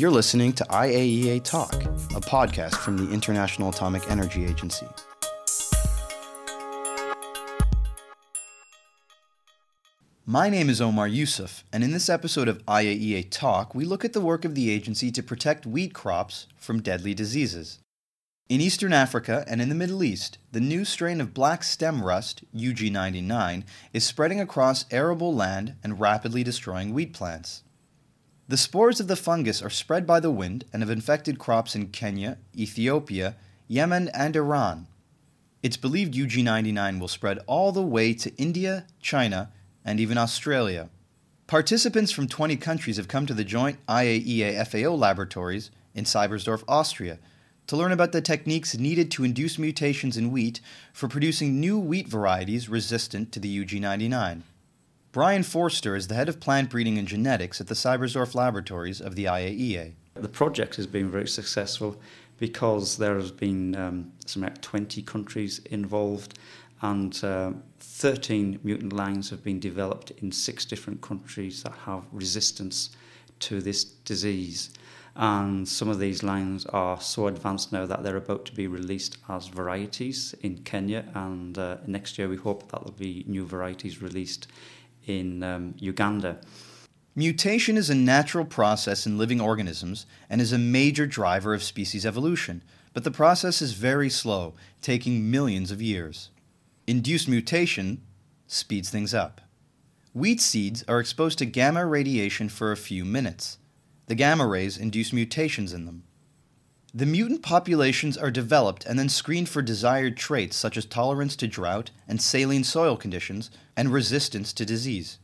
You're listening to IAEA Talk, a podcast from the International Atomic Energy Agency. My name is Omar Youssef, and in this episode of IAEA Talk, we look at the work of the agency to protect wheat crops from deadly diseases. In Eastern Africa and in the Middle East, the new strain of black stem rust, UG99, is spreading across arable land and rapidly destroying wheat plants. The spores of the fungus are spread by the wind and have infected crops in Kenya, Ethiopia, Yemen, and Iran. It's believed UG99 will spread all the way to India, China, and even Australia. Participants from 20 countries have come to the joint IAEA FAO laboratories in Seibersdorf, Austria, to learn about the techniques needed to induce mutations in wheat for producing new wheat varieties resistant to the UG99. Brian Forster is the head of plant breeding and genetics at the Seibersdorf Laboratories of the IAEA. The project has been very successful because there has been um, some like 20 countries involved and uh, 13 mutant lines have been developed in six different countries that have resistance to this disease. And some of these lines are so advanced now that they're about to be released as varieties in Kenya. And uh, next year, we hope that there'll be new varieties released in um, Uganda. Mutation is a natural process in living organisms and is a major driver of species evolution, but the process is very slow, taking millions of years. Induced mutation speeds things up. Wheat seeds are exposed to gamma radiation for a few minutes. The gamma rays induce mutations in them. The mutant populations are developed and then screened for desired traits such as tolerance to drought and saline soil conditions and resistance to disease.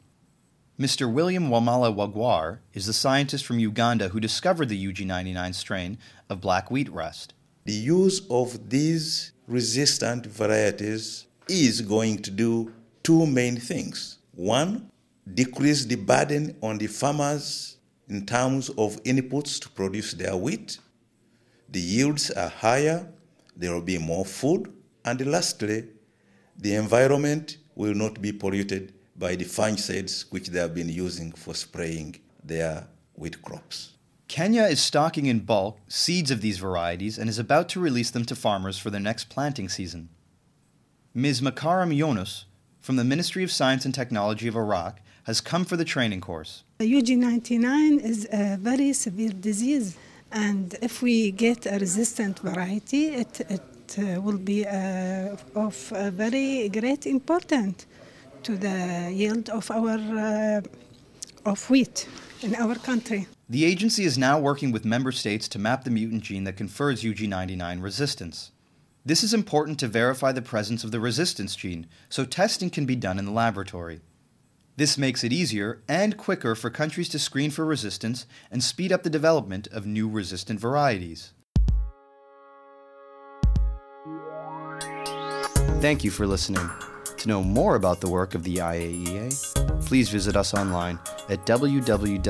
Mr. William Wamala Wagoire is the scientist from Uganda who discovered the UG99 strain of black wheat rust. The use of these resistant varieties is going to do two main things. One, decrease the burden on the farmers in terms of inputs to produce their wheat the yields are higher, there will be more food, and lastly, the environment will not be polluted by the fungicides which they have been using for spraying their wheat crops. Kenya is stocking in bulk seeds of these varieties and is about to release them to farmers for their next planting season. Ms. Makaram Yunus from the Ministry of Science and Technology of Iraq has come for the training course. The UG99 is a very severe disease and if we get a resistant variety, it, it uh, will be uh, of very great importance to the yield of our uh, of wheat in our country. The agency is now working with member states to map the mutant gene that confers UG99 resistance. This is important to verify the presence of the resistance gene, so testing can be done in the laboratory. This makes it easier and quicker for countries to screen for resistance and speed up the development of new resistant varieties. Thank you for listening. To know more about the work of the IAEA, please visit us online at www.iaea.org.